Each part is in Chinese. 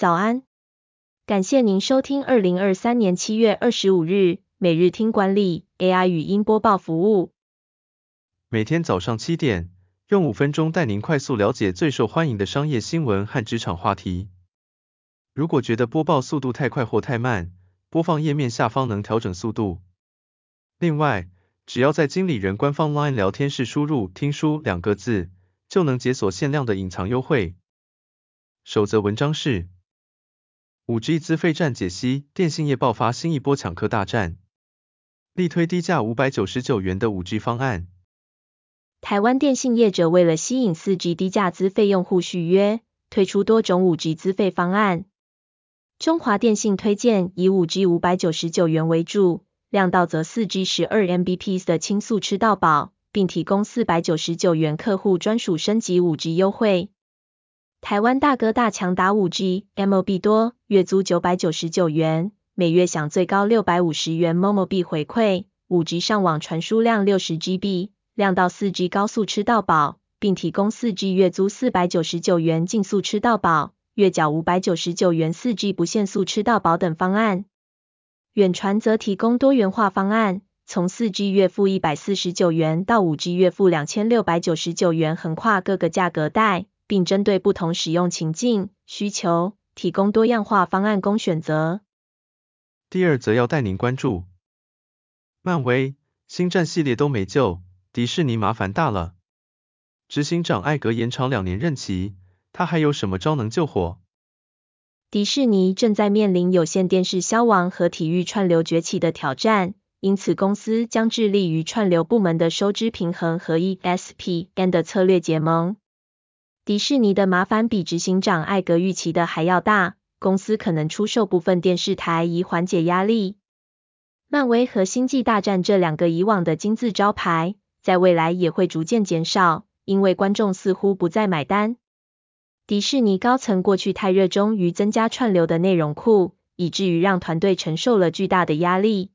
早安，感谢您收听二零二三年七月二十五日每日听管理 AI 语音播报服务。每天早上七点，用五分钟带您快速了解最受欢迎的商业新闻和职场话题。如果觉得播报速度太快或太慢，播放页面下方能调整速度。另外，只要在经理人官方 LINE 聊天室输入“听书”两个字，就能解锁限量的隐藏优惠。首则文章是 5G 资费战解析，电信业爆发新一波抢客大战，力推低价五百九十九元的 5G 方案。台湾电信业者为了吸引 4G 低价资费用户续约，推出多种 5G 资费方案。中华电信推荐以 5G 五百九十九元为主。量到则 4G 十二 Mbps 的轻速吃到饱，并提供四百九十九元客户专属升级 5G 优惠。台湾大哥大强打 5G MOB 多，月租九百九十九元，每月享最高六百五十元 MOMO 币回馈，5G 上网传输量六十 GB，量到 4G 高速吃到饱，并提供 4G 月租四百九十九元竞速吃到饱，月缴五百九十九元 4G 不限速吃到饱等方案。远传则提供多元化方案，从 4G 月付一百四十九元到 5G 月付两千六百九十九元，横跨各个价格带，并针对不同使用情境需求，提供多样化方案供选择。第二则要带您关注，漫威、星战系列都没救，迪士尼麻烦大了。执行长艾格延长两年任期，他还有什么招能救火？迪士尼正在面临有线电视消亡和体育串流崛起的挑战，因此公司将致力于串流部门的收支平衡和 ESPN 的策略结盟。迪士尼的麻烦比执行长艾格预期的还要大，公司可能出售部分电视台以缓解压力。漫威和星际大战这两个以往的金字招牌，在未来也会逐渐减少，因为观众似乎不再买单。迪士尼高层过去太热衷于增加串流的内容库，以至于让团队承受了巨大的压力。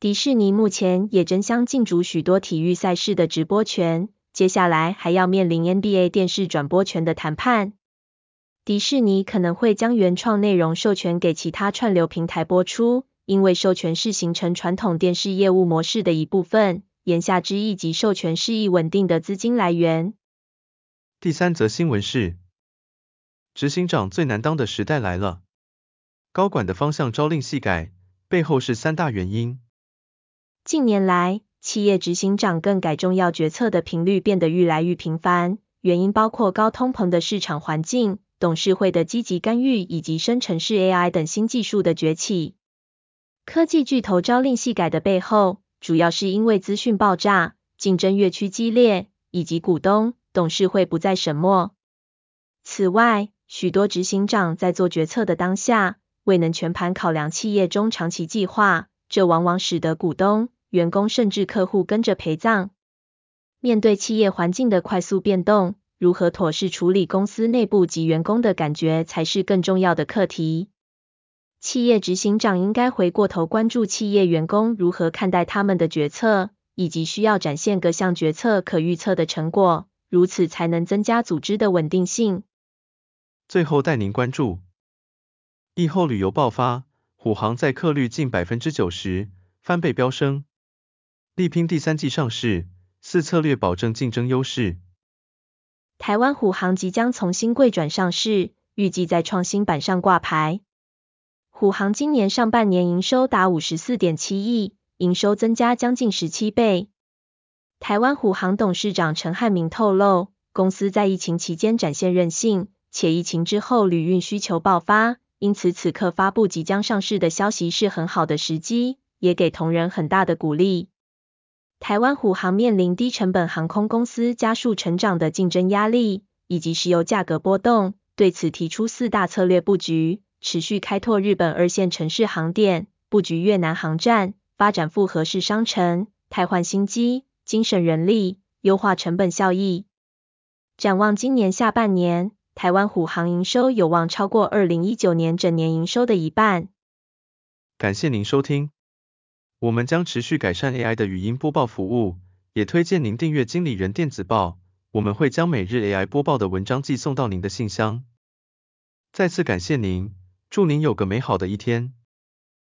迪士尼目前也争相竞逐许多体育赛事的直播权，接下来还要面临 NBA 电视转播权的谈判。迪士尼可能会将原创内容授权给其他串流平台播出，因为授权是形成传统电视业务模式的一部分。言下之意即授权是一稳定的资金来源。第三则新闻是。执行长最难当的时代来了，高管的方向朝令夕改，背后是三大原因。近年来，企业执行长更改重要决策的频率变得愈来愈频繁，原因包括高通膨的市场环境、董事会的积极干预以及生成式 AI 等新技术的崛起。科技巨头朝令夕改的背后，主要是因为资讯爆炸、竞争越趋激烈，以及股东、董事会不再沈默。此外，许多执行长在做决策的当下，未能全盘考量企业中长期计划，这往往使得股东、员工甚至客户跟着陪葬。面对企业环境的快速变动，如何妥善处理公司内部及员工的感觉，才是更重要的课题。企业执行长应该回过头关注企业员工如何看待他们的决策，以及需要展现各项决策可预测的成果，如此才能增加组织的稳定性。最后带您关注，疫后旅游爆发，虎航载客率近百分之九十，翻倍飙升，力拼第三季上市，四策略保证竞争优势。台湾虎航即将从新贵转上市，预计在创新板上挂牌。虎航今年上半年营收达五十四点七亿，营收增加将近十七倍。台湾虎航董事长陈汉明透露，公司在疫情期间展现韧性。且疫情之后旅运需求爆发，因此此刻发布即将上市的消息是很好的时机，也给同仁很大的鼓励。台湾虎航面临低成本航空公司加速成长的竞争压力，以及石油价格波动，对此提出四大策略布局：持续开拓日本二线城市航点，布局越南航站，发展复合式商城，汰换新机，精省人力，优化成本效益。展望今年下半年。台湾虎航营收有望超过二零一九年整年营收的一半。感谢您收听，我们将持续改善 AI 的语音播报服务，也推荐您订阅经理人电子报，我们会将每日 AI 播报的文章寄送到您的信箱。再次感谢您，祝您有个美好的一天。